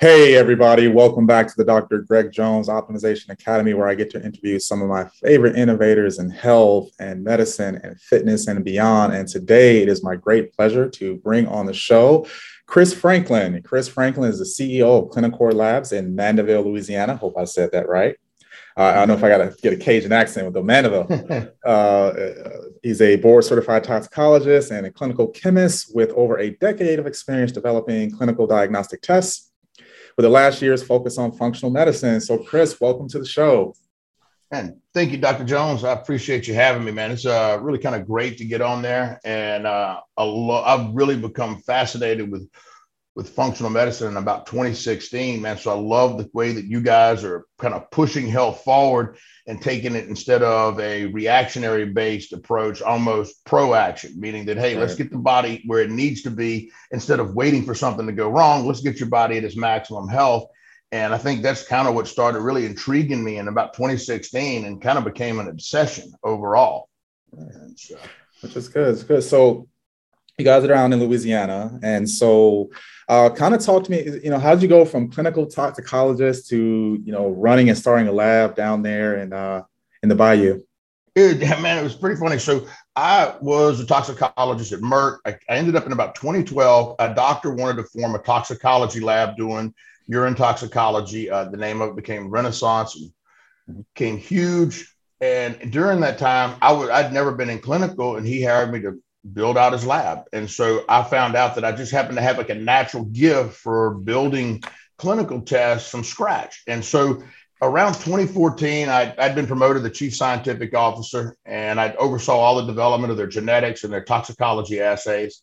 Hey, everybody, welcome back to the Dr. Greg Jones Optimization Academy, where I get to interview some of my favorite innovators in health and medicine and fitness and beyond. And today it is my great pleasure to bring on the show Chris Franklin. Chris Franklin is the CEO of Clinicore Labs in Mandeville, Louisiana. Hope I said that right. Uh, I don't know if I got to get a Cajun accent with the Mandeville. uh, he's a board certified toxicologist and a clinical chemist with over a decade of experience developing clinical diagnostic tests with the last year's focus on functional medicine. So, Chris, welcome to the show. And thank you, Dr. Jones. I appreciate you having me, man. It's uh, really kind of great to get on there, and uh, lo- I've really become fascinated with with functional medicine in about 2016, man. So I love the way that you guys are kind of pushing health forward and taking it instead of a reactionary based approach, almost proaction, meaning that, hey, right. let's get the body where it needs to be instead of waiting for something to go wrong. Let's get your body at its maximum health. And I think that's kind of what started really intriguing me in about 2016 and kind of became an obsession overall. So, Which is good. It's good. So you guys are down in Louisiana. And so uh, kind of talk to me, you know, how did you go from clinical toxicologist to, you know, running and starting a lab down there in, uh, in the Bayou? It, man, it was pretty funny. So I was a toxicologist at Merck. I, I, ended up in about 2012. A doctor wanted to form a toxicology lab doing urine toxicology. Uh, the name of it became Renaissance and became huge. And during that time, I would I'd never been in clinical, and he hired me to build out his lab. And so I found out that I just happened to have like a natural gift for building clinical tests from scratch. And so around 2014, I, had been promoted to chief scientific officer and I oversaw all the development of their genetics and their toxicology assays.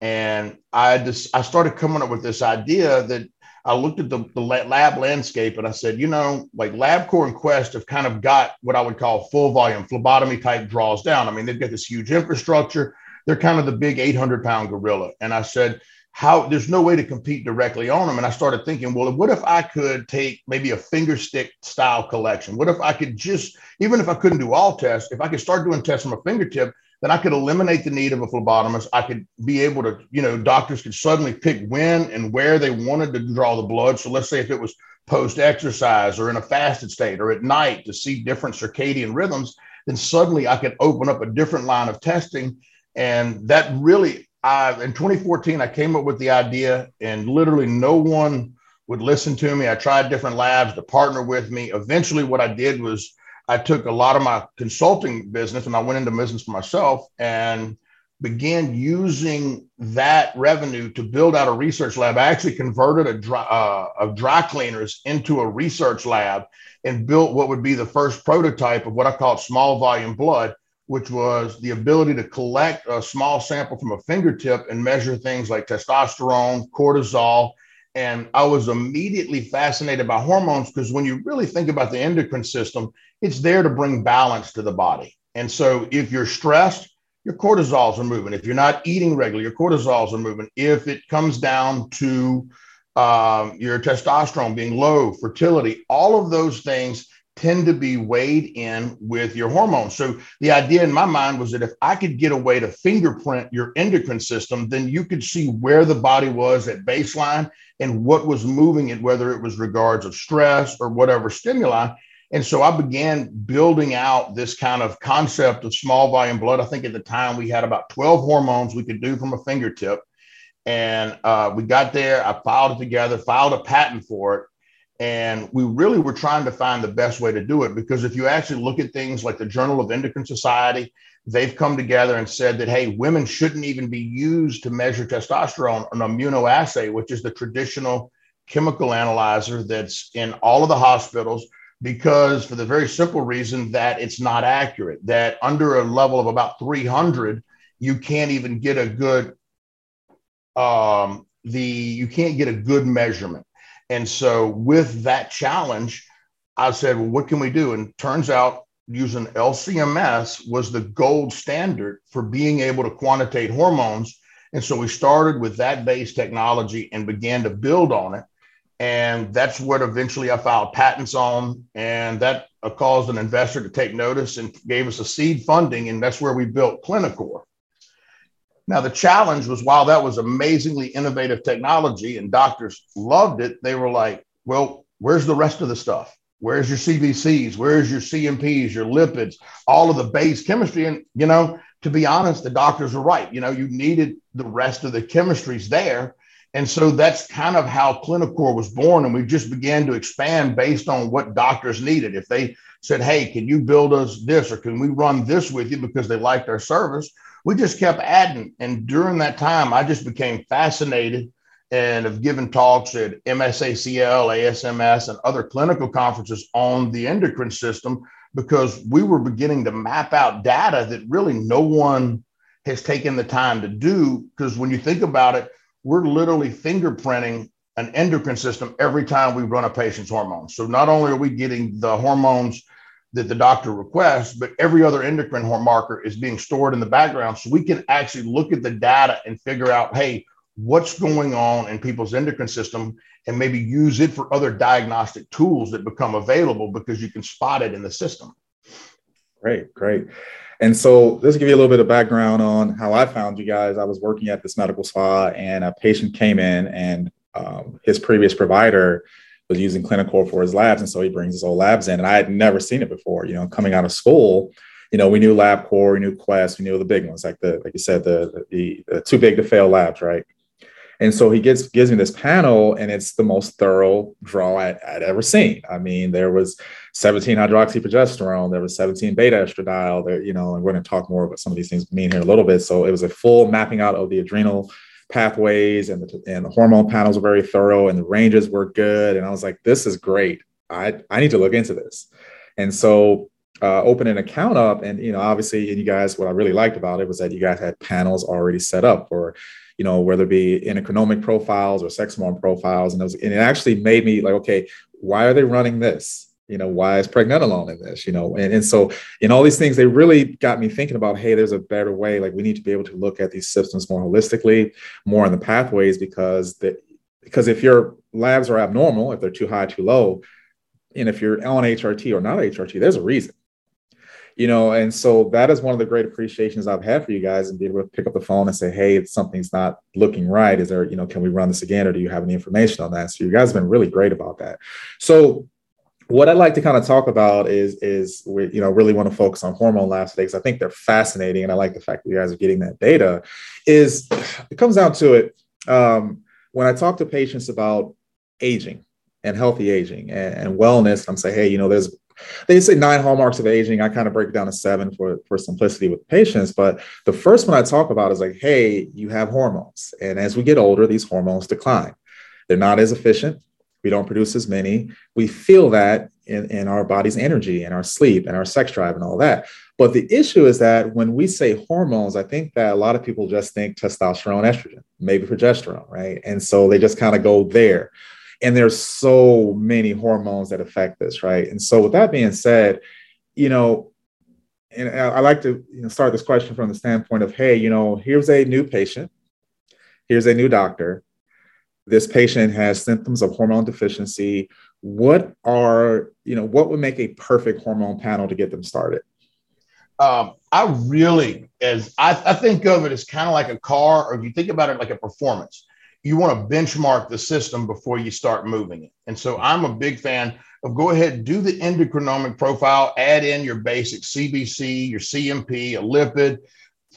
And I just I started coming up with this idea that I looked at the, the lab landscape and I said, you know, like LabCorp and Quest have kind of got what I would call full volume phlebotomy type draws down. I mean, they've got this huge infrastructure they're kind of the big 800 pound gorilla. And I said, how there's no way to compete directly on them. And I started thinking, well, what if I could take maybe a finger stick style collection? What if I could just, even if I couldn't do all tests, if I could start doing tests from a fingertip, then I could eliminate the need of a phlebotomist. I could be able to, you know, doctors could suddenly pick when and where they wanted to draw the blood. So let's say if it was post exercise or in a fasted state or at night to see different circadian rhythms, then suddenly I could open up a different line of testing and that really, I, in 2014, I came up with the idea, and literally no one would listen to me. I tried different labs to partner with me. Eventually, what I did was I took a lot of my consulting business and I went into business for myself and began using that revenue to build out a research lab. I actually converted a dry, uh, dry cleaners into a research lab and built what would be the first prototype of what I call small volume blood which was the ability to collect a small sample from a fingertip and measure things like testosterone, cortisol. And I was immediately fascinated by hormones because when you really think about the endocrine system, it's there to bring balance to the body. And so if you're stressed, your cortisols are moving. If you're not eating regularly, your cortisols are moving. If it comes down to um, your testosterone being low, fertility, all of those things tend to be weighed in with your hormones. So the idea in my mind was that if I could get a way to fingerprint your endocrine system, then you could see where the body was at baseline and what was moving it, whether it was regards of stress or whatever stimuli. And so I began building out this kind of concept of small volume blood. I think at the time we had about 12 hormones we could do from a fingertip. And uh, we got there, I filed it together, filed a patent for it and we really were trying to find the best way to do it because if you actually look at things like the Journal of Endocrine Society, they've come together and said that, hey, women shouldn't even be used to measure testosterone on immunoassay, which is the traditional chemical analyzer that's in all of the hospitals because for the very simple reason that it's not accurate that under a level of about 300 you can't even get a good um, the you can't get a good measurement and so, with that challenge, I said, well, what can we do? And turns out using LCMS was the gold standard for being able to quantitate hormones. And so we started with that base technology and began to build on it. And that's what eventually I filed patents on. And that caused an investor to take notice and gave us a seed funding. And that's where we built Clinicore. Now, the challenge was while that was amazingly innovative technology and doctors loved it, they were like, well, where's the rest of the stuff? Where's your CBCs? Where's your CMPs, your lipids, all of the base chemistry? And, you know, to be honest, the doctors are right. You know, you needed the rest of the chemistries there. And so that's kind of how Clinicore was born. And we just began to expand based on what doctors needed. If they said, hey, can you build us this or can we run this with you because they liked our service? We just kept adding. And during that time, I just became fascinated and have given talks at MSACL, ASMS, and other clinical conferences on the endocrine system because we were beginning to map out data that really no one has taken the time to do. Because when you think about it, we're literally fingerprinting an endocrine system every time we run a patient's hormones. So not only are we getting the hormones that the doctor requests, but every other endocrine hormone marker is being stored in the background. So we can actually look at the data and figure out, hey, what's going on in people's endocrine system and maybe use it for other diagnostic tools that become available because you can spot it in the system. Great, great. And so, let's give you a little bit of background on how I found you guys. I was working at this medical spa, and a patient came in, and um, his previous provider was using Clinicore for his labs, and so he brings his old labs in, and I had never seen it before. You know, coming out of school, you know, we knew LabCorp, we knew Quest, we knew the big ones, like the like you said, the the, the too big to fail labs, right? And so he gets gives me this panel, and it's the most thorough draw I, would ever seen. I mean, there was 17 hydroxyprogesterone, there was 17 beta estradiol. There, you know, and we're going to talk more about some of these things mean here in a little bit. So it was a full mapping out of the adrenal pathways, and the and the hormone panels were very thorough, and the ranges were good. And I was like, this is great. I I need to look into this. And so uh, open an account up and you know obviously and you guys what i really liked about it was that you guys had panels already set up for you know, whether it be endocrinomic profiles or sex hormone profiles. And it, was, and it actually made me like, okay, why are they running this? You know, why is pregnenolone in this? You know, and, and so in all these things, they really got me thinking about, hey, there's a better way. Like we need to be able to look at these systems more holistically, more in the pathways, because the, because if your labs are abnormal, if they're too high, too low, and if you're on HRT or not HRT, there's a reason you know and so that is one of the great appreciations i've had for you guys and be able to pick up the phone and say hey something's not looking right is there you know can we run this again or do you have any information on that so you guys have been really great about that so what I'd like to kind of talk about is is we you know really want to focus on hormone labs today because I think they're fascinating and I like the fact that you guys are getting that data. Is it comes down to it um, when I talk to patients about aging and healthy aging and, and wellness, I'm saying, hey, you know, there's they say nine hallmarks of aging. I kind of break it down to seven for, for simplicity with patients. But the first one I talk about is like, hey, you have hormones. And as we get older, these hormones decline. They're not as efficient. We don't produce as many. We feel that in, in our body's energy and our sleep and our sex drive and all that. But the issue is that when we say hormones, I think that a lot of people just think testosterone, estrogen, maybe progesterone, right? And so they just kind of go there and there's so many hormones that affect this right and so with that being said you know and i like to you know, start this question from the standpoint of hey you know here's a new patient here's a new doctor this patient has symptoms of hormone deficiency what are you know what would make a perfect hormone panel to get them started um, I really, as I, I, think of it as kind of like a car, or if you think about it like a performance, you want to benchmark the system before you start moving it. And so I'm a big fan of go ahead, do the endocrinomic profile, add in your basic CBC, your CMP, a lipid,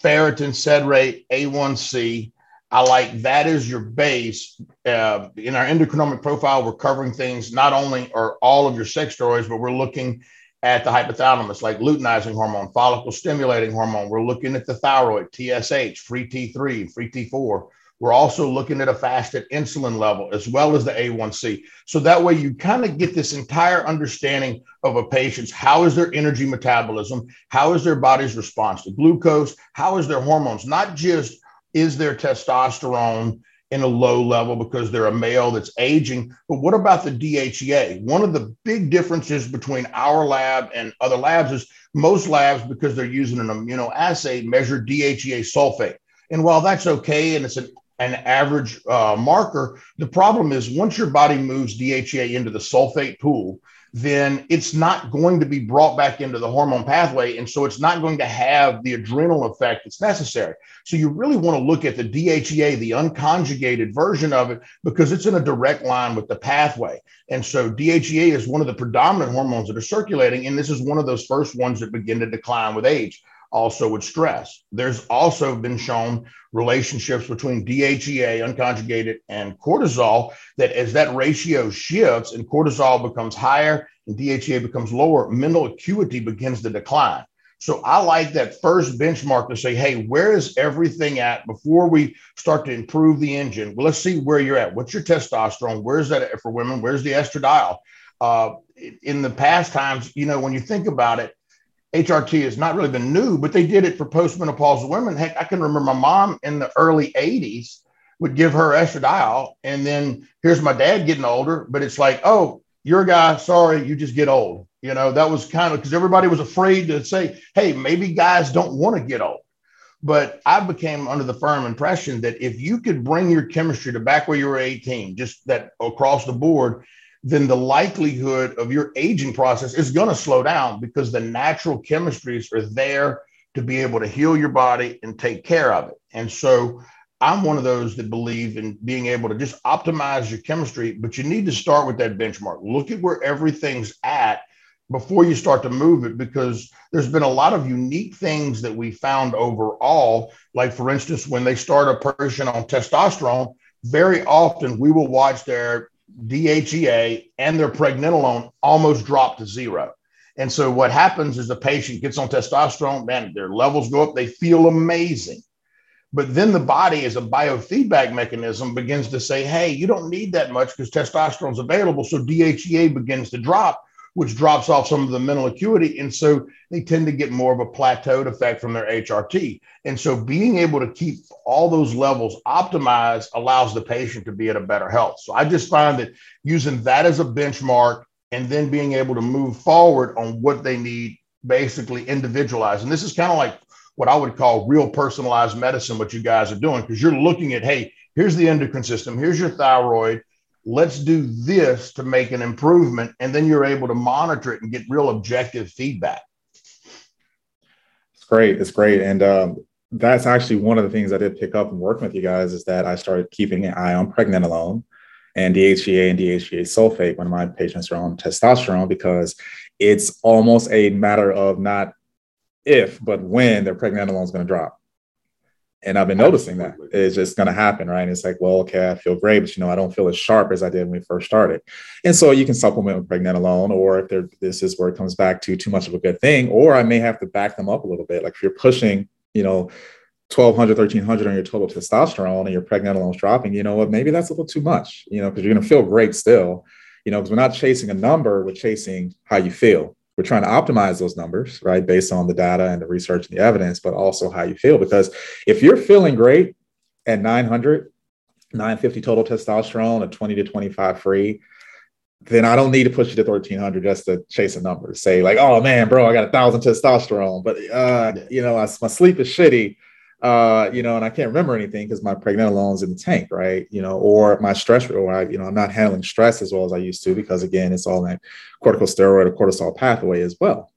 ferritin, sed rate, A1C. I like that is your base. Uh, in our endocrinomic profile, we're covering things not only or all of your sex steroids, but we're looking at the hypothalamus, like luteinizing hormone, follicle stimulating hormone. We're looking at the thyroid, TSH, free T3, free T4. We're also looking at a fasted insulin level as well as the A1C. So that way you kind of get this entire understanding of a patient's how is their energy metabolism, how is their body's response to glucose, how is their hormones, not just is their testosterone in a low level because they're a male that's aging. But what about the DHEA? One of the big differences between our lab and other labs is most labs, because they're using an immunoassay, measure DHEA sulfate. And while that's okay, and it's an an average uh, marker. The problem is once your body moves DHEA into the sulfate pool, then it's not going to be brought back into the hormone pathway. And so it's not going to have the adrenal effect that's necessary. So you really want to look at the DHEA, the unconjugated version of it, because it's in a direct line with the pathway. And so DHEA is one of the predominant hormones that are circulating. And this is one of those first ones that begin to decline with age also with stress. There's also been shown relationships between DHEA, unconjugated, and cortisol that as that ratio shifts and cortisol becomes higher and DHEA becomes lower, mental acuity begins to decline. So I like that first benchmark to say, hey, where is everything at before we start to improve the engine? Well, let's see where you're at. What's your testosterone? Where's that for women? Where's the estradiol? Uh, in the past times, you know, when you think about it, HRT has not really been new, but they did it for postmenopausal women. Heck, I can remember my mom in the early 80s would give her estradiol. And then here's my dad getting older, but it's like, oh, you're a guy, sorry, you just get old. You know, that was kind of because everybody was afraid to say, hey, maybe guys don't want to get old. But I became under the firm impression that if you could bring your chemistry to back where you were 18, just that across the board, then the likelihood of your aging process is going to slow down because the natural chemistries are there to be able to heal your body and take care of it. And so I'm one of those that believe in being able to just optimize your chemistry, but you need to start with that benchmark. Look at where everything's at before you start to move it because there's been a lot of unique things that we found overall like for instance when they start a person on testosterone very often we will watch their DHEA and their pregnenolone almost drop to zero. And so what happens is the patient gets on testosterone, man, their levels go up, they feel amazing. But then the body, as a biofeedback mechanism, begins to say, hey, you don't need that much because testosterone is available. So DHEA begins to drop which drops off some of the mental acuity. And so they tend to get more of a plateaued effect from their HRT. And so being able to keep all those levels optimized allows the patient to be at a better health. So I just find that using that as a benchmark and then being able to move forward on what they need, basically individualized. And this is kind of like what I would call real personalized medicine, what you guys are doing, because you're looking at, hey, here's the endocrine system, here's your thyroid let's do this to make an improvement and then you're able to monitor it and get real objective feedback it's great it's great and um, that's actually one of the things i did pick up and working with you guys is that i started keeping an eye on pregnenolone and DHEA and DHEA sulfate when my patients are on testosterone because it's almost a matter of not if, but when their pregnenolone is going to drop. And I've been noticing that it's just going to happen, right? And it's like, well, okay, I feel great, but you know, I don't feel as sharp as I did when we first started. And so you can supplement with pregnenolone, or if there, this is where it comes back to too much of a good thing, or I may have to back them up a little bit. Like if you're pushing, you know, 1200, 1300 on your total testosterone and your pregnenolone's dropping, you know what? Maybe that's a little too much, you know, because you're going to feel great still, you know, because we're not chasing a number, we're chasing how you feel we're trying to optimize those numbers, right, based on the data and the research and the evidence, but also how you feel. Because if you're feeling great at 900, 950 total testosterone, a 20 to 25 free, then I don't need to push you to 1300 just to chase a number. Say like, oh man, bro, I got a thousand testosterone, but uh, you know, I, my sleep is shitty uh, you know, and I can't remember anything because my pregnenolone's in the tank, right? You know, or my stress, or I, you know, I'm not handling stress as well as I used to because again, it's all that corticosteroid or cortisol pathway as well.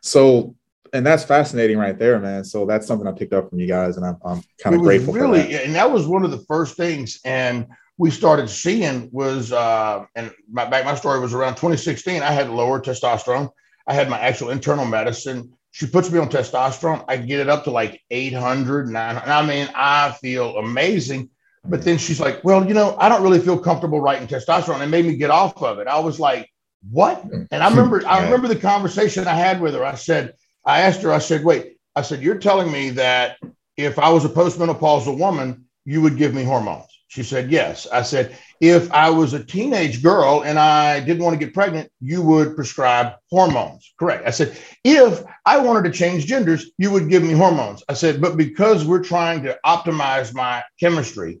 So, and that's fascinating right there, man. So that's something I picked up from you guys, and I'm, I'm kind of grateful. Really, that. and that was one of the first things, and we started seeing was, uh, and my back my story was around 2016. I had lower testosterone. I had my actual internal medicine she puts me on testosterone. I get it up to like 800, 900. I mean, I feel amazing. But then she's like, well, you know, I don't really feel comfortable writing testosterone. It made me get off of it. I was like, what? And I remember, I remember the conversation I had with her. I said, I asked her, I said, wait, I said, you're telling me that if I was a postmenopausal woman, you would give me hormones. She said, yes. I said, if I was a teenage girl and I didn't want to get pregnant, you would prescribe hormones. Correct. I said, if I wanted to change genders, you would give me hormones. I said, but because we're trying to optimize my chemistry,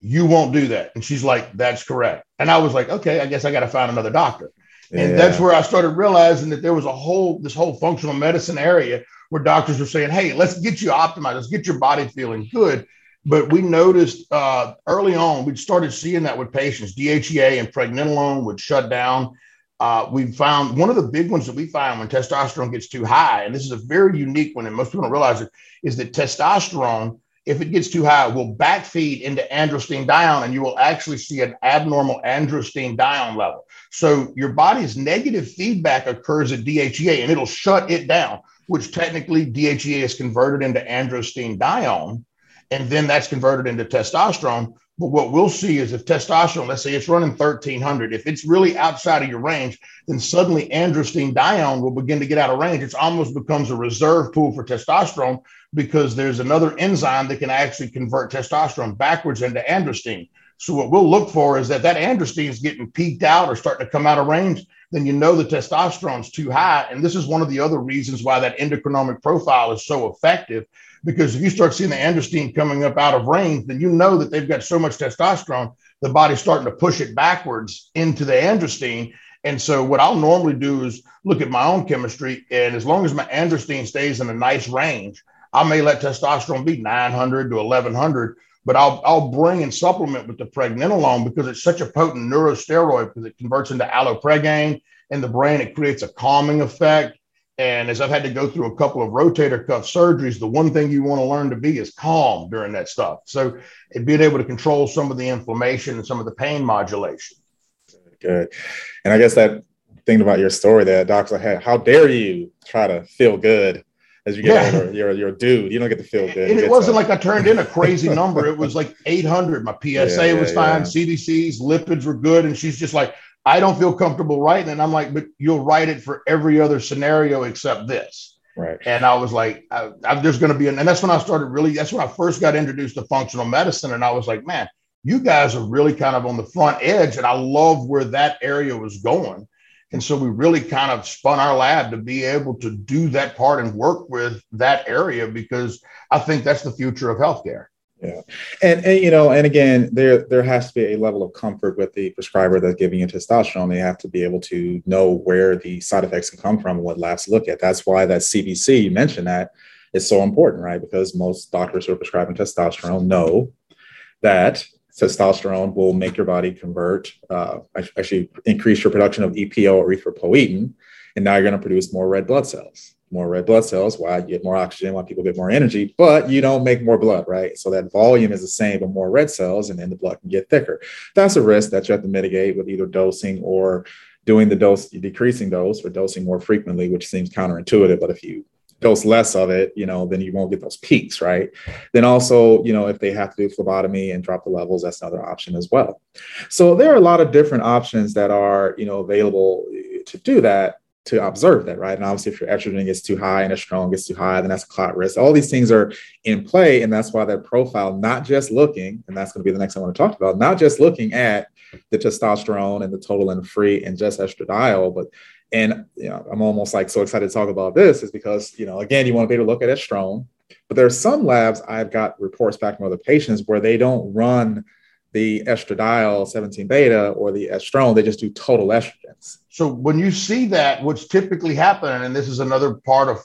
you won't do that. And she's like, that's correct. And I was like, okay, I guess I got to find another doctor. And yeah. that's where I started realizing that there was a whole, this whole functional medicine area where doctors were saying, hey, let's get you optimized, let's get your body feeling good But we noticed uh, early on, we started seeing that with patients. DHEA and pregnenolone would shut down. Uh, we found one of the big ones that we find when testosterone gets too high, and this is a very unique one, and most people don't realize it, is that testosterone, if it gets too high, will backfeed into androstenedione, and you will actually see an abnormal androstenedione level. So your body's negative feedback occurs at DHEA, and it'll shut it down, which technically DHEA is converted into androstenedione and then that's converted into testosterone. But what we'll see is if testosterone, let's say it's running 1300, if it's really outside of your range, then suddenly androstenedione will begin to get out of range. It almost becomes a reserve pool for testosterone because there's another enzyme that can actually convert testosterone backwards into androsten. So what we'll look for is that that androsten is getting peaked out or starting to come out of range. Then you know the testosterone's too high, and this is one of the other reasons why that endocrinomic profile is so effective because if you start seeing the androsten coming up out of range, then you know that they've got so much testosterone, the body's starting to push it backwards into the androsten. And so, what I'll normally do is look at my own chemistry, and as long as my androsten stays in a nice range, I may let testosterone be 900 to 1100, but I'll I'll bring and supplement with the pregnenolone because it's such a potent neurosteroid because it converts into allopregane in the brain. It creates a calming effect. And as I've had to go through a couple of rotator cuff surgeries, the one thing you want to learn to be is calm during that stuff. So being able to control some of the inflammation and some of the pain modulation. Good. And I guess that thing about your story that doctor had, how dare you try to feel good as you get yeah. older? You're, you're a dude. You don't get to feel good. And it wasn't uh, like I turned in a crazy number. It was like 800. My PSA yeah, yeah, was fine. CBCs, lipids were good. And she's just like, I don't feel comfortable writing And I'm like, but you'll write it for every other scenario except this. Right. And I was like, I, I, there's going to be, an, and that's when I started really, that's when I first got introduced to functional medicine. And I was like, man, you guys are really kind of on the front edge. And I love where that area was going. And so we really kind of spun our lab to be able to do that part and work with that area because I think that's the future of healthcare. Yeah, and, and you know, and again, there there has to be a level of comfort with the prescriber that's giving you testosterone. They have to be able to know where the side effects can come from and what labs to look at. That's why that CBC you mentioned that is so important, right? Because most doctors who are prescribing testosterone know that testosterone will make your body convert, uh, actually increase your production of EPO or erythropoietin, and now you're going to produce more red blood cells more red blood cells, why you get more oxygen, why people get more energy, but you don't make more blood, right? So that volume is the same, but more red cells, and then the blood can get thicker. That's a risk that you have to mitigate with either dosing or doing the dose, decreasing dose or dosing more frequently, which seems counterintuitive. But if you dose less of it, you know, then you won't get those peaks, right? Then also, you know, if they have to do phlebotomy and drop the levels, that's another option as well. So there are a lot of different options that are, you know, available to do that to observe that, right? And obviously, if your estrogen gets too high and estrone gets too high, then that's a clot risk. All these things are in play, and that's why that profile, not just looking, and that's going to be the next I want to talk about, not just looking at the testosterone and the total and free and just estradiol, but and you know, I'm almost like so excited to talk about this is because you know, again, you want to be able to look at estrone, but there are some labs I've got reports back from other patients where they don't run the estradiol 17 beta or the estrone, they just do total estrogens. So when you see that, what's typically happening, and this is another part of,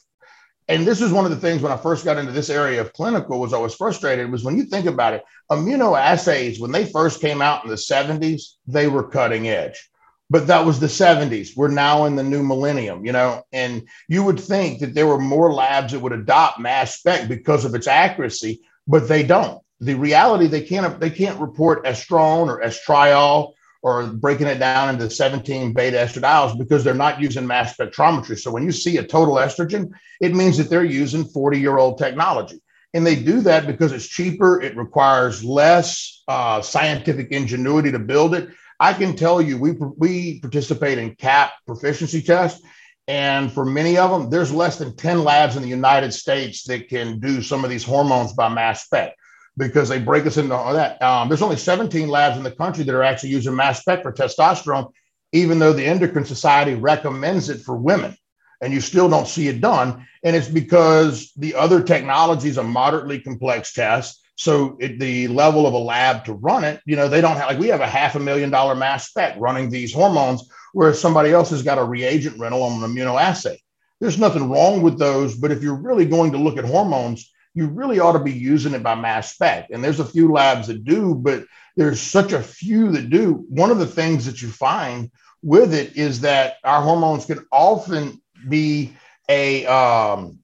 and this is one of the things when I first got into this area of clinical was I was frustrated was when you think about it, immunoassays, when they first came out in the 70s, they were cutting edge. But that was the 70s. We're now in the new millennium, you know, and you would think that there were more labs that would adopt mass spec because of its accuracy, but they don't the reality they can't they can't report estrone or estriol or breaking it down into 17 beta estradiols because they're not using mass spectrometry. So when you see a total estrogen, it means that they're using 40 year old technology. And they do that because it's cheaper, it requires less uh, scientific ingenuity to build it. I can tell you, we, we participate in CAP proficiency tests. And for many of them, there's less than 10 labs in the United States that can do some of these hormones by mass spec because they break us into all that. Um, there's only 17 labs in the country that are actually using mass spec for testosterone, even though the Endocrine Society recommends it for women, and you still don't see it done. And it's because the other technologies are moderately complex tests. So it, the level of a lab to run it, you know, they don't have like we have a half a million dollar mass spec running these hormones, whereas somebody else has got a reagent rental on an immunoassay. There's nothing wrong with those, but if you're really going to look at hormones, you really ought to be using it by mass spec. And there's a few labs that do, but there's such a few that do. One of the things that you find with it is that our hormones can often be a um,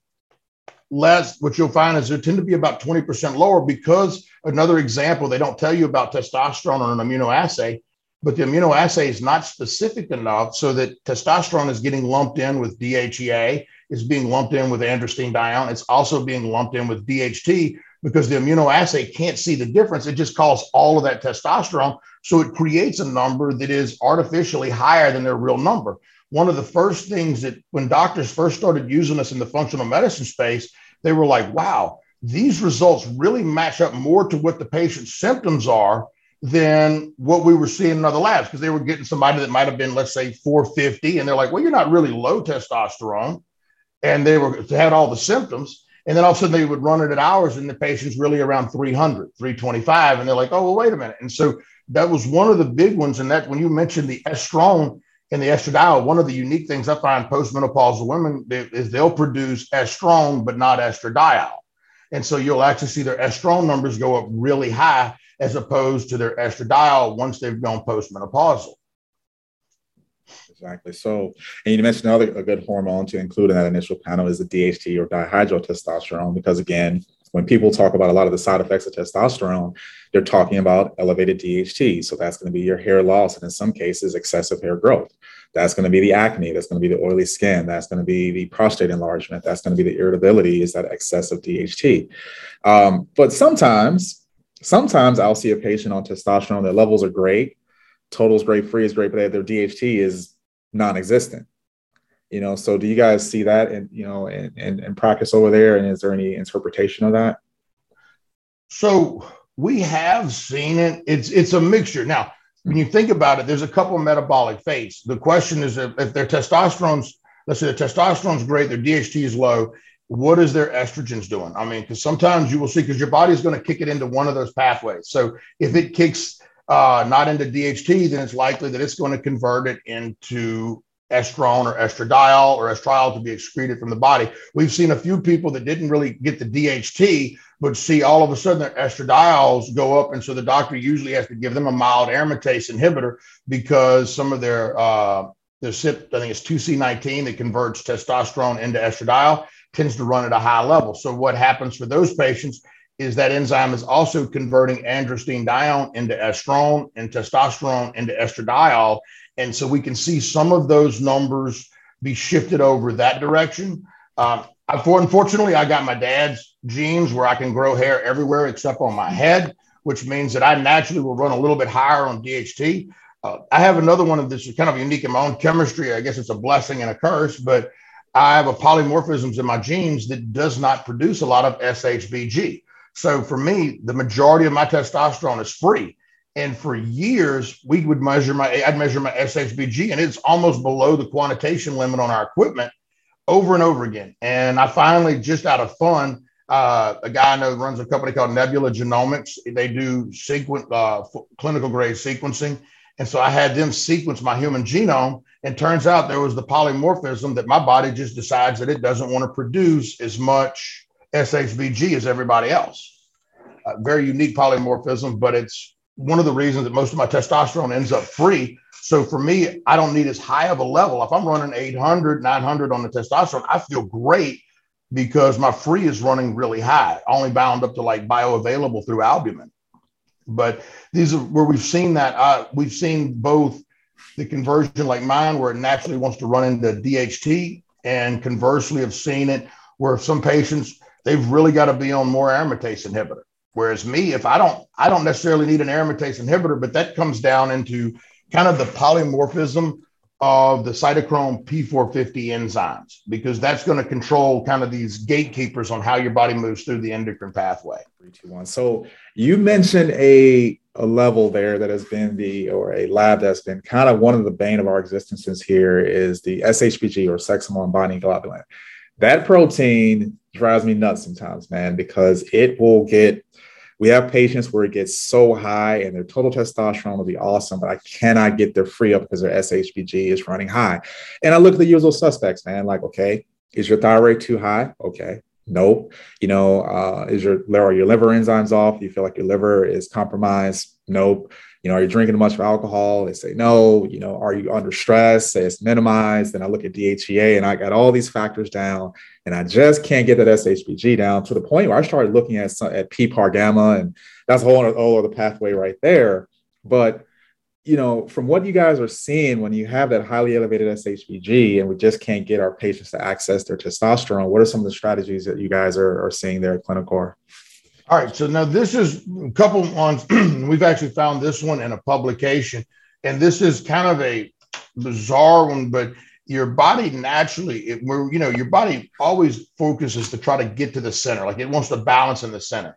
less, what you'll find is they tend to be about 20% lower because another example, they don't tell you about testosterone on an immunoassay, but the immunoassay is not specific enough so that testosterone is getting lumped in with DHEA, is being lumped in with androstenedione. It's also being lumped in with DHT because the immunoassay can't see the difference. It just calls all of that testosterone. So it creates a number that is artificially higher than their real number. One of the first things that when doctors first started using us in the functional medicine space, they were like, wow, these results really match up more to what the patient's symptoms are than what we were seeing in other labs because they were getting somebody that might have been, let's say, 450, and they're like, well, you're not really low testosterone. And they were they had all the symptoms. And then all of a sudden they would run it at ours, and the patient's really around 300, 325. And they're like, oh, well, wait a minute. And so that was one of the big ones. And that when you mentioned the estrone and the estradiol, one of the unique things I find postmenopausal women is they'll produce estrone, but not estradiol. And so you'll actually see their estrone numbers go up really high as opposed to their estradiol once they've gone postmenopausal. Exactly. So, and you mentioned another a good hormone to include in that initial panel is the DHT or dihydrotestosterone, because again, when people talk about a lot of the side effects of testosterone, they're talking about elevated DHT. So that's going to be your hair loss, and in some cases, excessive hair growth. That's going to be the acne. That's going to be the oily skin. That's going to be the prostate enlargement. That's going to be the irritability. Is that excessive DHT? Um, but sometimes, sometimes I'll see a patient on testosterone. Their levels are great, total is great, free is great, but their DHT is non-existent. You know so do you guys see that and you know in, in, in practice over there? And is there any interpretation of that? So we have seen it. It's it's a mixture. Now when you think about it there's a couple of metabolic fates. The question is if, if their testosterone's let's say the testosterone's great their dht is low what is their estrogens doing? I mean because sometimes you will see because your body's going to kick it into one of those pathways. So if it kicks uh, not into DHT, then it's likely that it's going to convert it into estrone or estradiol or estriol to be excreted from the body. We've seen a few people that didn't really get the DHT, but see all of a sudden their estradiols go up. And so the doctor usually has to give them a mild aromatase inhibitor because some of their, uh, their CYP, I think it's 2C19 that converts testosterone into estradiol, tends to run at a high level. So what happens for those patients is that enzyme is also converting androstenedione into estrone and testosterone into estradiol. And so we can see some of those numbers be shifted over that direction. Um, I, for, unfortunately, I got my dad's genes where I can grow hair everywhere except on my head, which means that I naturally will run a little bit higher on DHT. Uh, I have another one of this is kind of unique in my own chemistry. I guess it's a blessing and a curse, but I have a polymorphisms in my genes that does not produce a lot of SHBG. So for me, the majority of my testosterone is free. And for years, we would measure my, I'd measure my SHBG, and it's almost below the quantitation limit on our equipment over and over again. And I finally, just out of fun, uh, a guy I know runs a company called Nebula Genomics. They do sequence, uh, clinical grade sequencing. And so I had them sequence my human genome. And turns out there was the polymorphism that my body just decides that it doesn't want to produce as much SHBG as everybody else. Uh, very unique polymorphism, but it's one of the reasons that most of my testosterone ends up free. So for me, I don't need as high of a level. If I'm running 800, 900 on the testosterone, I feel great because my free is running really high, only bound up to like bioavailable through albumin. But these are where we've seen that. Uh, we've seen both the conversion like mine, where it naturally wants to run into DHT, and conversely, have seen it where some patients they've really got to be on more aromatase inhibitor. Whereas me, if I don't, I don't necessarily need an aromatase inhibitor, but that comes down into kind of the polymorphism of the cytochrome P450 enzymes, because that's going to control kind of these gatekeepers on how your body moves through the endocrine pathway. Three, two, one. So you mentioned a a level there that has been the or a lab that's been kind of one of the bane of our existences here is the SHBG or sex hormone binding globulin. That protein drives me nuts sometimes, man, because it will get. We have patients where it gets so high and their total testosterone will be awesome, but I cannot get their free up because their SHBG is running high. And I look at the usual suspects, man, like, okay, is your thyroid too high? Okay. Nope. You know, uh, is your are your liver enzymes off? You feel like your liver is compromised? Nope. You know, are you drinking too much of alcohol? They say no. You know, are you under stress? Say it's minimized. Then I look at DHEA and I got all these factors down, and I just can't get that SHBG down to the point where I started looking at some, at PPAR gamma, and that's a whole other, whole other pathway right there. But you know, from what you guys are seeing when you have that highly elevated SHBG and we just can't get our patients to access their testosterone, what are some of the strategies that you guys are, are seeing there at Clinicore? All right. So now this is a couple ones. we've actually found this one in a publication, and this is kind of a bizarre one, but your body naturally, it, where you know, your body always focuses to try to get to the center, like it wants to balance in the center.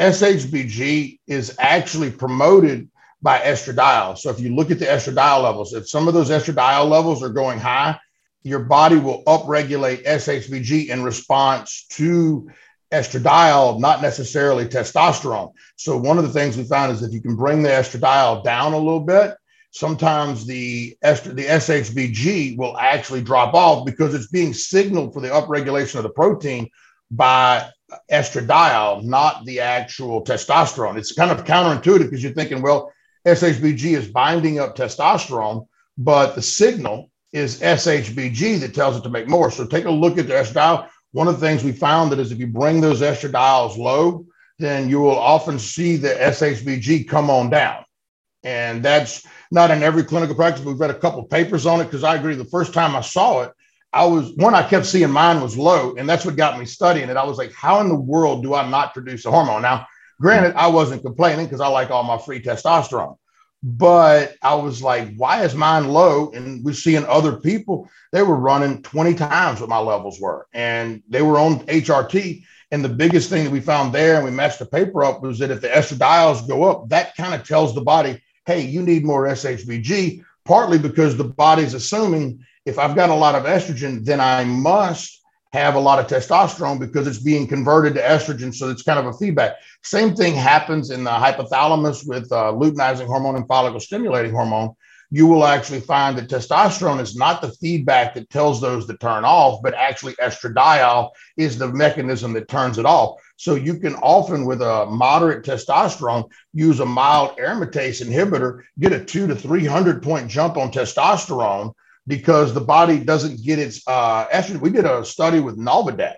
SHBG is actually promoted by estradiol. So if you look at the estradiol levels, if some of those estradiol levels are going high, your body will upregulate SHBG in response to estradiol, not necessarily testosterone. So one of the things we found is if you can bring the estradiol down a little bit, sometimes the est- the SHBG will actually drop off because it's being signaled for the upregulation of the protein by estradiol, not the actual testosterone. It's kind of counterintuitive because you're thinking, well, SHBG is binding up testosterone, but the signal is SHBG that tells it to make more. So take a look at the estradiol. One of the things we found that is if you bring those estradiols low, then you will often see the SHBG come on down. And that's not in every clinical practice. We've read a couple papers on it because I agree. The first time I saw it, I was one I kept seeing mine was low, and that's what got me studying it. I was like, how in the world do I not produce a hormone? Now, Granted, I wasn't complaining because I like all my free testosterone, but I was like, why is mine low? And we're seeing other people, they were running 20 times what my levels were, and they were on HRT. And the biggest thing that we found there, and we matched the paper up, was that if the estradiols go up, that kind of tells the body, hey, you need more SHBG, partly because the body's assuming if I've got a lot of estrogen, then I must have a lot of testosterone because it's being converted to estrogen. So it's kind of a feedback. Same thing happens in the hypothalamus with uh, luteinizing hormone and follicle stimulating hormone. You will actually find that testosterone is not the feedback that tells those to turn off, but actually estradiol is the mechanism that turns it off. So you can often, with a moderate testosterone, use a mild aromatase inhibitor, get a two to 300 point jump on testosterone because the body doesn't get its uh, estrogen. We did a study with Nolvadex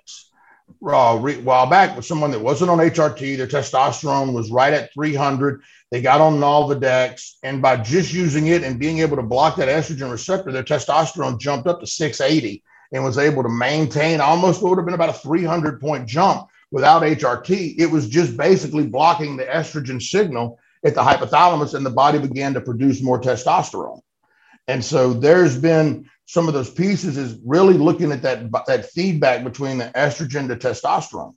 uh, re- while back with someone that wasn't on HRT. Their testosterone was right at 300. They got on Nolvadex, and by just using it and being able to block that estrogen receptor, their testosterone jumped up to 680 and was able to maintain almost what would have been about a 300 point jump without HRT. It was just basically blocking the estrogen signal at the hypothalamus, and the body began to produce more testosterone. And so there's been some of those pieces is really looking at that that feedback between the estrogen to testosterone.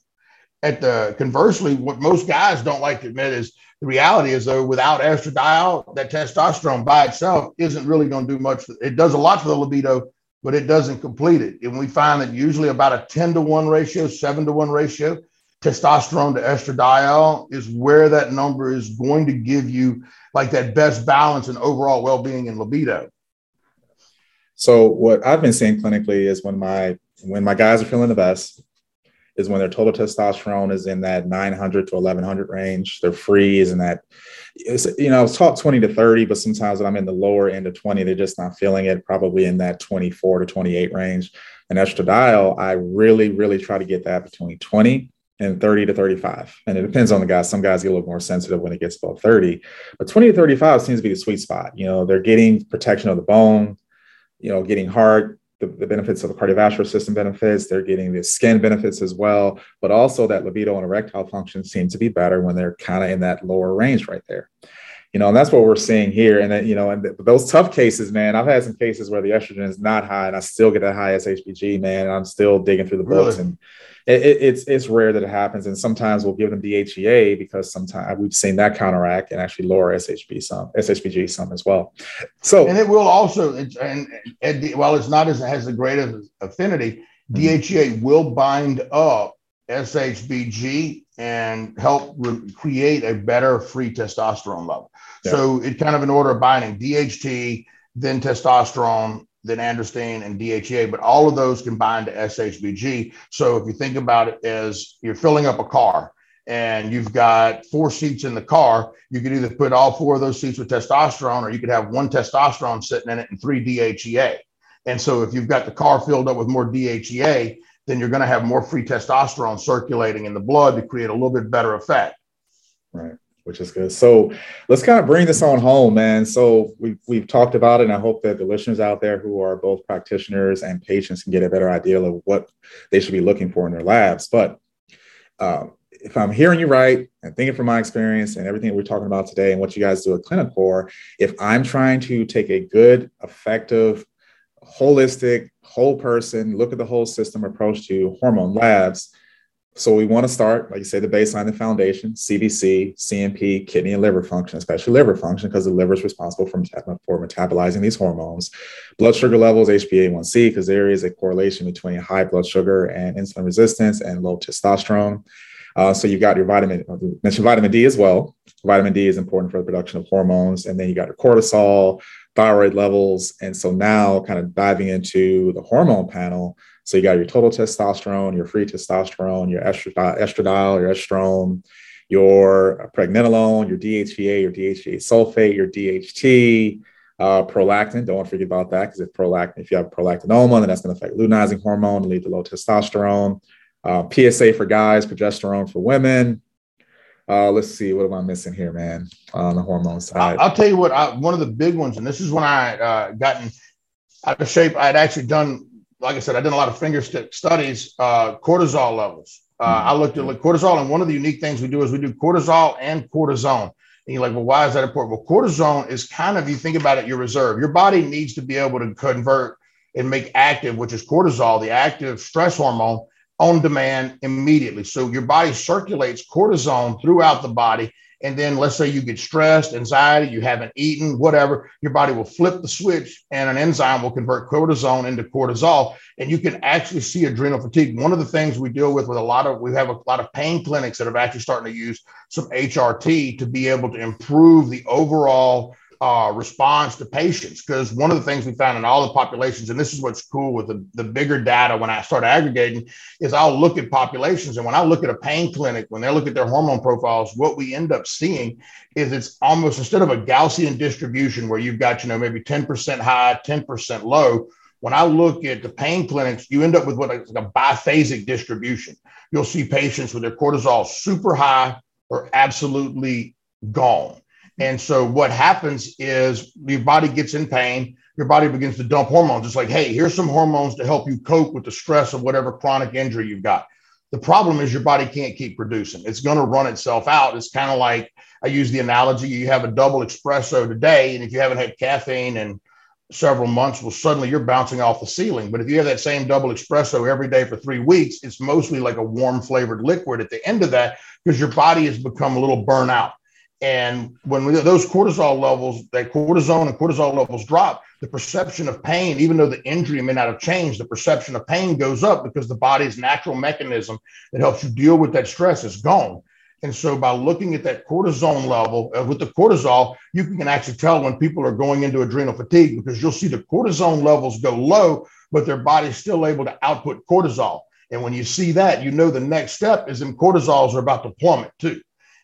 At the conversely, what most guys don't like to admit is the reality is though without estradiol, that testosterone by itself isn't really going to do much. It does a lot for the libido, but it doesn't complete it. And we find that usually about a 10 to 1 ratio, 7 to 1 ratio, testosterone to estradiol is where that number is going to give you like that best balance and overall well-being and libido. So what I've been seeing clinically is when my when my guys are feeling the best is when their total testosterone is in that 900 to 1100 range. Their free is in that, you know, it's taught 20 to 30, but sometimes when I'm in the lower end of 20, they're just not feeling it, probably in that 24 to 28 range. And estradiol, I really, really try to get that between 20 and 30 to 35. And it depends on the guys. Some guys get a little more sensitive when it gets above 30, but 20 to 35 seems to be the sweet spot. You know, they're getting protection of the bone, you know, getting heart, the, the, benefits of the cardiovascular system benefits, they're getting the skin benefits as well, but also that libido and erectile function seem to be better when they're kind of in that lower range right there. You know, and that's what we're seeing here. And then, you know, and th- those tough cases, man, I've had some cases where the estrogen is not high and I still get that high SHBG, man. I'm still digging through the books really? and it, it, it's it's rare that it happens, and sometimes we'll give them DHEA because sometimes we've seen that counteract and actually lower SHB some SHBG some as well. So and it will also and, and while it's not as has the greatest affinity, mm-hmm. DHEA will bind up SHBG and help re- create a better free testosterone level. Yeah. So it kind of an order of binding DHT, then testosterone, than androstenedione and DHEA, but all of those combine to SHBG. So if you think about it as you're filling up a car and you've got four seats in the car, you could either put all four of those seats with testosterone, or you could have one testosterone sitting in it and three DHEA. And so if you've got the car filled up with more DHEA, then you're going to have more free testosterone circulating in the blood to create a little bit better effect. Right which is good. So let's kind of bring this on home, man. So we've, we've talked about it, and I hope that the listeners out there who are both practitioners and patients can get a better idea of what they should be looking for in their labs. But um, if I'm hearing you right and thinking from my experience and everything we're talking about today and what you guys do at Clinicore, if I'm trying to take a good, effective, holistic, whole person, look at the whole system approach to hormone labs, so we want to start, like you say, the baseline, the foundation, CBC, CMP, kidney and liver function, especially liver function, because the liver is responsible for, for metabolizing these hormones. Blood sugar levels, HbA1c, because there is a correlation between high blood sugar and insulin resistance and low testosterone. Uh, so you've got your vitamin, uh, mentioned vitamin D as well. Vitamin D is important for the production of hormones. And then you got your cortisol, thyroid levels. And so now kind of diving into the hormone panel, so you got your total testosterone, your free testosterone, your estradiol, your estrone, your pregnenolone, your DHEA, your DHEA sulfate, your DHT, uh, prolactin. Don't want to forget about that because if prolactin, if you have prolactinoma, then that's going to affect luteinizing hormone and lead to low testosterone. Uh, PSA for guys, progesterone for women. Uh, let's see, what am I missing here, man? On the hormone side, I'll, tell you what. I, one of the big ones, and this is when I uh, gotten out of shape. I had actually done like I said, I did a lot of finger stick studies, uh, cortisol levels. Uh, I looked at like cortisol, and one of the unique things we do is we do cortisol and cortisone. And you're like, well, why is that important? Well, cortisone is kind of, you think about it, your reserve. Your body needs to be able to convert and make active, which is cortisol, the active stress hormone, on demand immediately. So your body circulates cortisone throughout the body and then let's say you get stressed, anxiety, you haven't eaten, whatever, your body will flip the switch and an enzyme will convert cortisone into cortisol. And you can actually see adrenal fatigue. One of the things we deal with with a lot of, we have a lot of pain clinics that have actually starting to use some HRT to be able to improve the overall uh, response to patients. Because one of the things we found in all the populations, and this is what's cool with the, the bigger data when I start aggregating, is I'll look at populations. And when I look at a pain clinic, when they look at their hormone profiles, what we end up seeing is it's almost instead of a Gaussian distribution where you've got, you know, maybe 10% high, 10% low. When I look at the pain clinics, you end up with what like a biphasic distribution. You'll see patients with their cortisol super high or absolutely gone and so what happens is your body gets in pain, your body begins to dump hormones. It's like, hey, here's some hormones to help you cope with the stress of whatever chronic injury you've got. The problem is your body can't keep producing. It's going to run itself out. It's kind of like I use the analogy you have a double espresso today, and if you haven't had caffeine in several months, well, suddenly you're bouncing off the ceiling. But if you have that same double espresso every day for three weeks, it's mostly like a warm flavored liquid at the end of that because your body has become a little burnout. And when we, those cortisol levels, that cortisone and cortisol levels drop, the perception of pain, even though the injury may not have changed, the perception of pain goes up because the body's natural mechanism that helps you deal with that stress is gone. And so, by looking at that cortisone level uh, with the cortisol, you can actually tell when people are going into adrenal fatigue because you'll see the cortisone levels go low, but their body's still able to output cortisol. And when you see that, you know the next step is them cortisols are about to plummet too.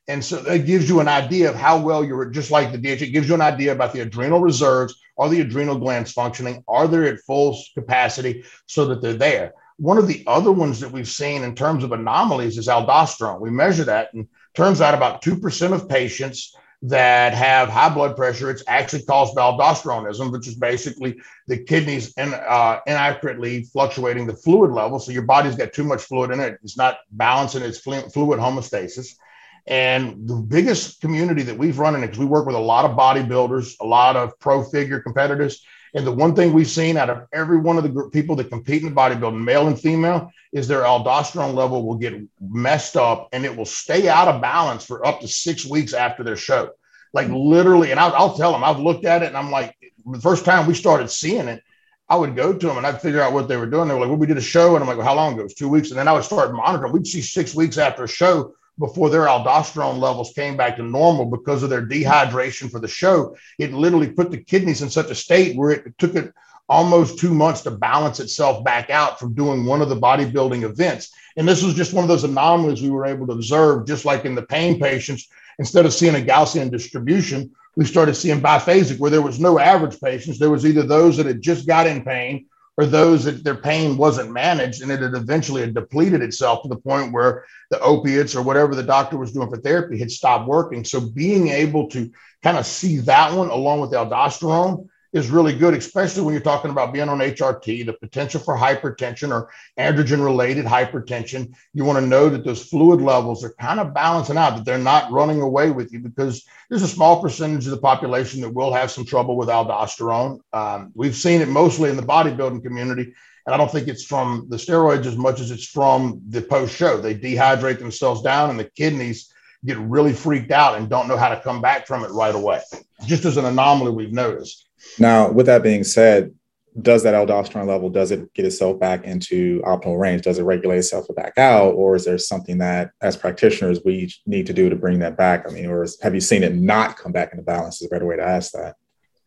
And so that gives you an idea of how well you're just like the DH. It gives you an idea about the adrenal reserves. Are the adrenal glands functioning? Are they at full capacity so that they're there? One of the other ones that we've seen in terms of anomalies is aldosterone. We measure that, and turns out about 2% of patients that have high blood pressure, it's actually caused by aldosteronism, which is basically the kidneys in, uh, inaccurately fluctuating the fluid level. So your body's got too much fluid in it. It's not balancing its fluid homeostasis. And the biggest community that we've run in, it because we work with a lot of bodybuilders, a lot of pro figure competitors. And the one thing we've seen out of every one of the group, people that compete in bodybuilding, male and female, is their aldosterone level will get messed up and it will stay out of balance for up to six weeks after their show. Like literally, and I'll, I'll tell them, I've looked at it and I'm like, the first time we started seeing it, I would go to them and I'd figure out what they were doing. They were like, well, we did a show. And I'm like, well, how long ago? It was two weeks. And then I would start monitoring. We'd see six weeks after a show before their aldosterone levels came back to normal because of their dehydration for the show. It literally put the kidneys in such a state where it took it almost two months to balance itself back out from doing one of the bodybuilding events. And this was just one of those anomalies we were able to observe, just like in the pain patients. Instead of seeing a Gaussian distribution, we started seeing biphasic, where there was no average patients. There was either those that had just got in pain or those that their pain wasn't managed and it had eventually had depleted itself to the point where the opiates or whatever the doctor was doing for therapy had stopped working. So being able to kind of see that one along with aldosterone is really good, especially when you're talking about being on HRT, the potential for hypertension or androgen related hypertension. You want to know that those fluid levels are kind of balancing out, that they're not running away with you because there's a small percentage of the population that will have some trouble with aldosterone. Um, we've seen it mostly in the bodybuilding community. And I don't think it's from the steroids as much as it's from the post show. They dehydrate themselves down and the kidneys get really freaked out and don't know how to come back from it right away. Just as an anomaly we've noticed. Now, with that being said, does that aldosterone level does it get itself back into optimal range? Does it regulate itself back out, or is there something that, as practitioners, we need to do to bring that back? I mean, or is, have you seen it not come back into balance? Is a better way to ask that.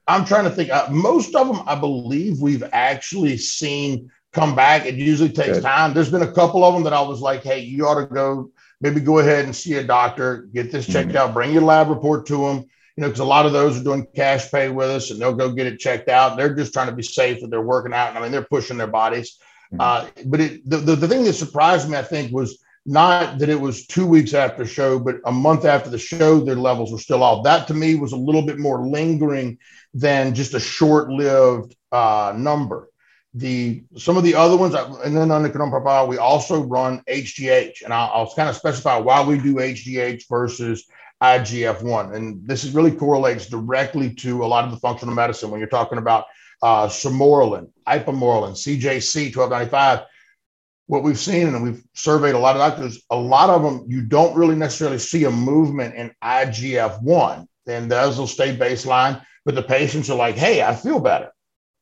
I'm trying to think. Uh, most of them, I believe, we've actually seen come back. It usually takes Good. time. There's been a couple of them that I was like, "Hey, you ought to go. Maybe go ahead and see a doctor, get this checked mm-hmm. out, bring your lab report to them." You know, because a lot of those are doing cash pay with us and they'll go get it checked out. They're just trying to be safe and they're working out. And I mean, they're pushing their bodies. Mm-hmm. Uh, but it, the, the, the thing that surprised me, I think, was not that it was two weeks after the show, but a month after the show, their levels were still off. That to me was a little bit more lingering than just a short lived uh, number. The some of the other ones, and then on the profile, we also run HGH, and I'll, I'll kind of specify why we do HGH versus IGF 1. And this is really correlates directly to a lot of the functional medicine when you're talking about uh, Sermorelin, Ipamorelin, CJC 1295. What we've seen, and we've surveyed a lot of doctors, a lot of them, you don't really necessarily see a movement in IGF 1. And those will stay baseline, but the patients are like, hey, I feel better.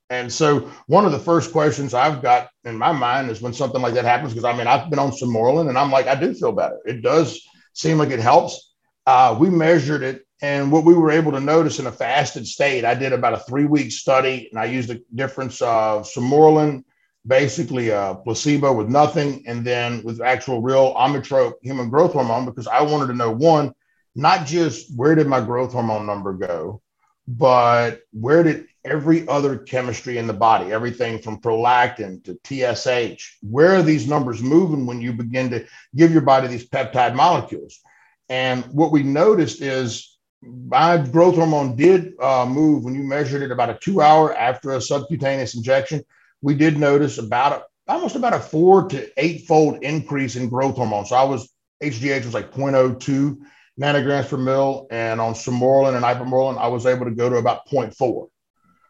And so, one of the first questions I've got in my mind is when something like that happens, because I mean, I've been on Sermorelin and I'm like, I do feel better. It does seem like it helps uh, we measured it and what we were able to notice in a fasted state, I did about a three week study and I used the difference of Sermorelin, basically a placebo with nothing, and then with actual real Omnitrope human growth hormone because I wanted to know one, not just where did my growth hormone number go, but where did every other chemistry in the body, everything from prolactin to TSH, where are these numbers moving when you begin to give your body these peptide molecules? And what we noticed is my growth hormone did uh, move when you measured it about a two hour after a subcutaneous injection. We did notice about a, almost about a four to eight fold increase in growth hormone. So I was HGH was like 0.02 nanograms per mil, and on Sermorelin and Ipamorelin, I was able to go to about 0.4.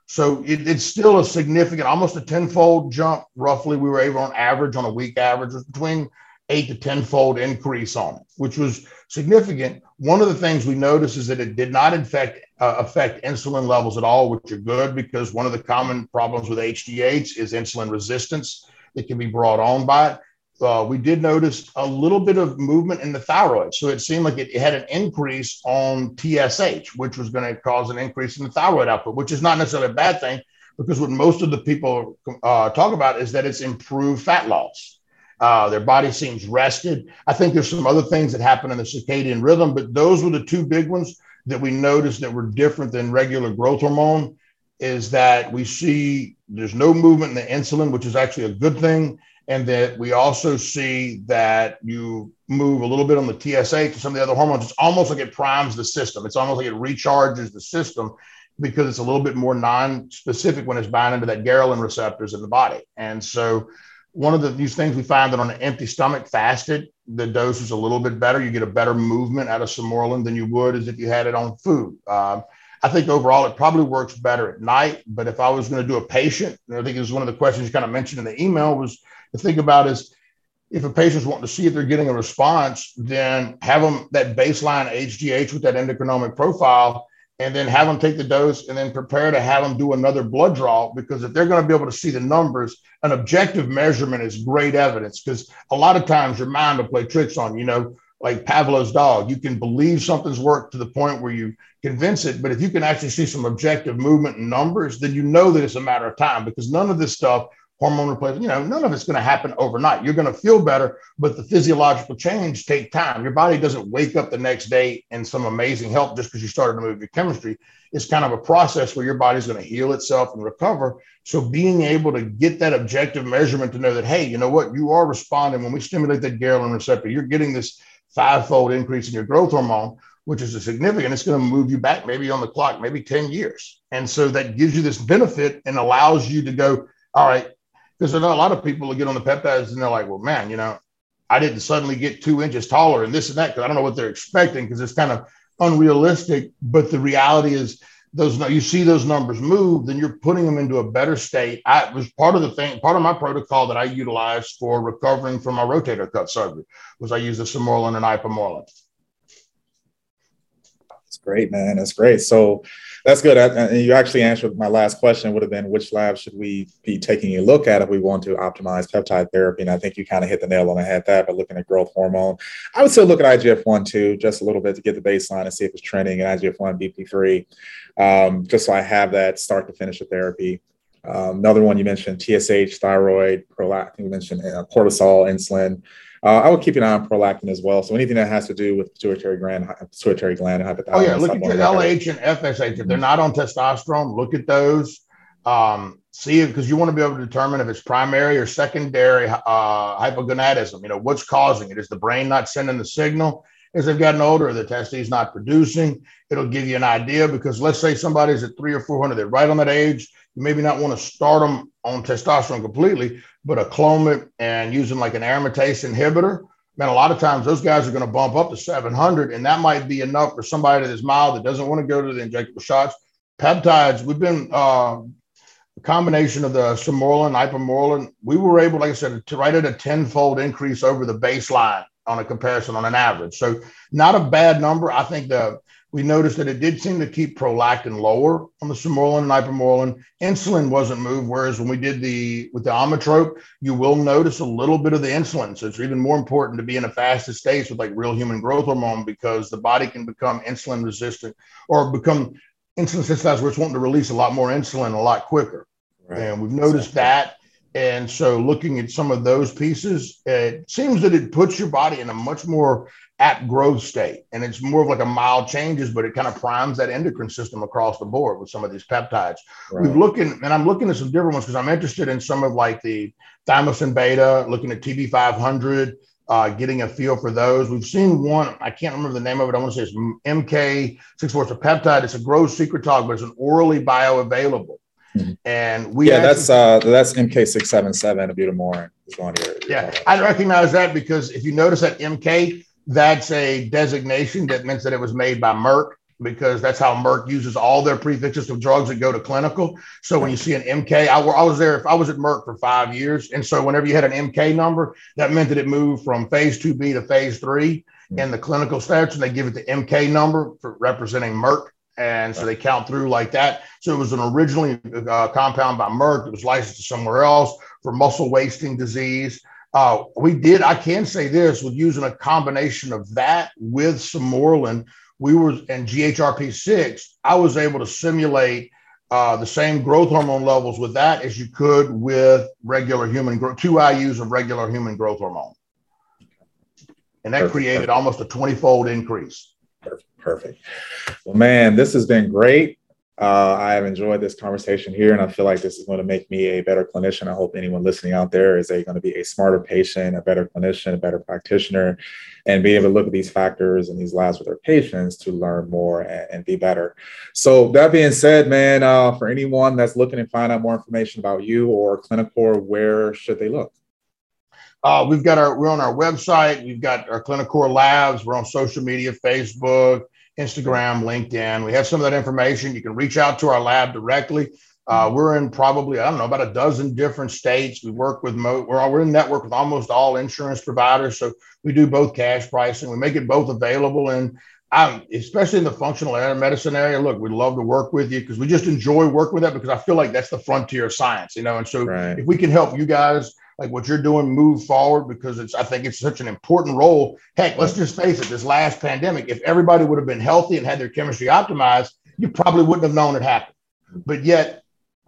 So it, it's still a significant, almost a tenfold jump. Roughly, we were able on average on a week average was between eight to tenfold increase on it, which was significant. One of the things we noticed is that it did not infect, uh, affect insulin levels at all, which are good because one of the common problems with HGH is insulin resistance that can be brought on by it. Uh, we did notice a little bit of movement in the thyroid. So it seemed like it, it had an increase on TSH, which was going to cause an increase in the thyroid output, which is not necessarily a bad thing because what most of the people uh, talk about is that it's improved fat loss. Uh, their body seems rested. I think there's some other things that happen in the circadian rhythm, but those were the two big ones that we noticed that were different than regular growth hormone. Is that we see there's no movement in the insulin, which is actually a good thing, and that we also see that you move a little bit on the TSH and some of the other hormones. It's almost like it primes the system. It's almost like it recharges the system because it's a little bit more non-specific when it's binding to that ghrelin receptors in the body. And so one of the, these things we find that on an empty stomach fasted, the dose is a little bit better. You get a better movement out of Sermorelin than you would as if you had it on food. Um, I think overall it probably works better at night. But if I was going to do a patient, I think it was one of the questions you kind of mentioned in the email was to think about is if a patient's wanting to see if they're getting a response, then have them that baseline HGH with that endocrinomic profile and then have them take the dose and then prepare to have them do another blood draw because if they're going to be able to see the numbers an objective measurement is great evidence because a lot of times your mind will play tricks on you know like Pavlov's dog. You can believe something's worked to the point where you convince it, but if you can actually see some objective movement and numbers, then you know that it's a matter of time because none of this stuff, hormone replacement, you know, none of it's going to happen overnight. You're going to feel better, but the physiological change take time. Your body doesn't wake up the next day in some amazing health just because you started to move your chemistry. It's kind of a process where your body's going to heal itself and recover. So being able to get that objective measurement to know that, hey, you know what, you are responding when we stimulate that ghrelin receptor, you're getting this five-fold increase in your growth hormone, which is a significant, it's going to move you back maybe on the clock, maybe 10 years. And so that gives you this benefit and allows you to go, all right, because I know a lot of people get on the peptides and they're like, well, man, you know, I didn't suddenly get two inches taller and this and that because I don't know what they're expecting because it's kind of unrealistic. But the reality is those you see those numbers move, then you're putting them into a better state. I was part of the thing, part of my protocol that I utilized for recovering from my rotator cuff surgery was I used the Sermorelin and Ipamorelin. That's great, man. That's great. So that's good. And you actually answered my last question would have been which lab should we be taking a look at if we want to optimize peptide therapy? And I think you kind of hit the nail on the head that by looking at growth hormone. I would still look at IGF-1 too, just a little bit to get the baseline and see if it's trending in IGF-1, BP3, um, just so I have that start to finish of therapy. Um, another one you mentioned, TSH, thyroid, prolactin, you mentioned uh, cortisol, insulin. Uh, I would keep an eye on prolactin as well. So anything that has to do with pituitary gland, pituitary gland, and hypothalamus. Oh yeah, look at your LH and FSH. If they're not on testosterone, look at those. Um, see it because you want to be able to determine if it's primary or secondary uh, hypogonadism. You know what's causing it. Is the brain not sending the signal? As they've gotten older, the testes not producing. It'll give you an idea because let's say somebody's at three or four hundred, they're right on that age. You maybe not want to start them on testosterone completely, but a Clomid and using like an aromatase inhibitor, man, a lot of times those guys are going to bump up to 700, and that might be enough for somebody that is mild that doesn't want to go to the injectable shots. Peptides, we've been uh, a combination of the Sermorelin, Ipamorelin. We were able, like I said, to write at a tenfold increase over the baseline on a comparison on an average. So not a bad number. I think the we noticed that it did seem to keep prolactin lower on the Sermorelin and Ipamorelin. Insulin wasn't moved, whereas when we did the with the Omnitrope, you will notice a little bit of the insulin. So it's even more important to be in a fasted state with like real human growth hormone because the body can become insulin resistant or become insulin sensitized, where it's wanting to release a lot more insulin a lot quicker. Right. And we've noticed exactly. that. And so, looking at some of those pieces, it seems that it puts your body in a much more at growth state. And it's more of like a mild changes, but it kind of primes that endocrine system across the board with some of these peptides. Right. We've looking, and I'm looking at some different ones because I'm interested in some of like the thymosin beta, looking at TB500, uh, getting a feel for those. We've seen one, I can't remember the name of it. I want to say it's MK64. It's a peptide. It's a growth secretagogue, but it's an orally bioavailable. Mm-hmm. And we yeah, actually, that's uh that's MK six seven seven Ibutamoren is one here. Yeah, I recognize that because if you notice that MK that's a designation that means that it was made by Merck because that's how Merck uses all their prefixes of drugs that go to clinical. So when you see an MK, I, I was there, if I was at Merck for five years. And so whenever you had an MK number, that meant that it moved from phase 2B to phase three in the clinical stats. And they give it the MK number for representing Merck. And so they count through like that. So it was an originally uh, compound by Merck. It was licensed to somewhere else for muscle wasting disease. Uh, we did, I can say this with using a combination of that with Sermorelin, we were and GHRP6, I was able to simulate uh, the same growth hormone levels with that as you could with regular human growth, two IUs of regular human growth hormone. And that perfect, created almost a 20 fold increase. Perfect, perfect. Well, man, this has been great. Uh, I have enjoyed this conversation here, and I feel like this is going to make me a better clinician. I hope anyone listening out there is a, going to be a smarter patient, a better clinician, a better practitioner, and be able to look at these factors and these labs with their patients to learn more and, and be better. So that being said, man, uh, for anyone that's looking to find out more information about you or Clinacor, where should they look? Uh, we've got our we're on our website. We've got our Clinacor labs. We're on social media, Facebook. Instagram, LinkedIn. We have some of that information. You can reach out to our lab directly. Uh, we're in probably, I don't know, about a dozen different states. We work with, mo- we're, we're in network with almost all insurance providers. So we do both cash pricing. We make it both available. And I'm, especially in the functional medicine area, look, we'd love to work with you because we just enjoy working with that because I feel like that's the frontier of science, you know. And so right. if we can help you guys like what you're doing move forward because it's I think it's such an important role. Heck, let's just face it, this last pandemic, if everybody would have been healthy and had their chemistry optimized, you probably wouldn't have known it happened. But yet,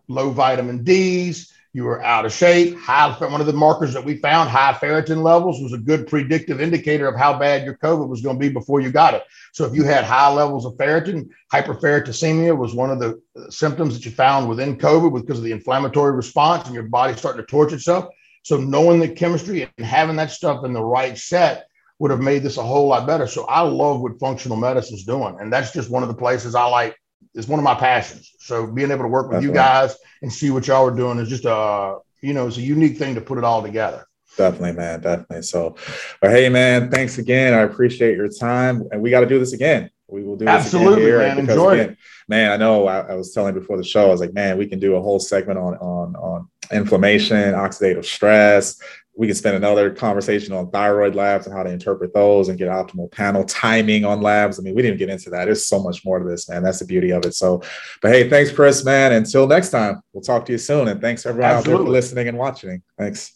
low vitamin D's, you were out of shape. High, one of the markers that we found, high ferritin levels, was a good predictive indicator of how bad your COVID was going to be before you got it. So if you had high levels of ferritin, hyperferritinemia was one of the symptoms that you found within COVID because of the inflammatory response and your body starting to torch itself. So knowing the chemistry and having that stuff in the right set would have made this a whole lot better. So I love what functional medicine is doing, and that's just one of the places I like. It's one of my passions. So being able to work with you guys and see what y'all are doing is just a you know it's a unique thing to put it all together. Definitely, man. Definitely. So, but hey, man, thanks again. I appreciate your time, and we got to do this again. We will do absolutely, man. Because, Enjoy again, it, man. I know. I, I, was telling before the show. I was like, man, we can do a whole segment on on on inflammation, oxidative stress, we could spend another conversation on thyroid labs and how to interpret those and get optimal panel timing on labs. I mean, we didn't get into that. There's so much more to this, man. That's the beauty of it. So, but hey, thanks, Chris, man. Until next time, we'll talk to you soon. And thanks everyone Absolutely. out there for listening and watching. Thanks.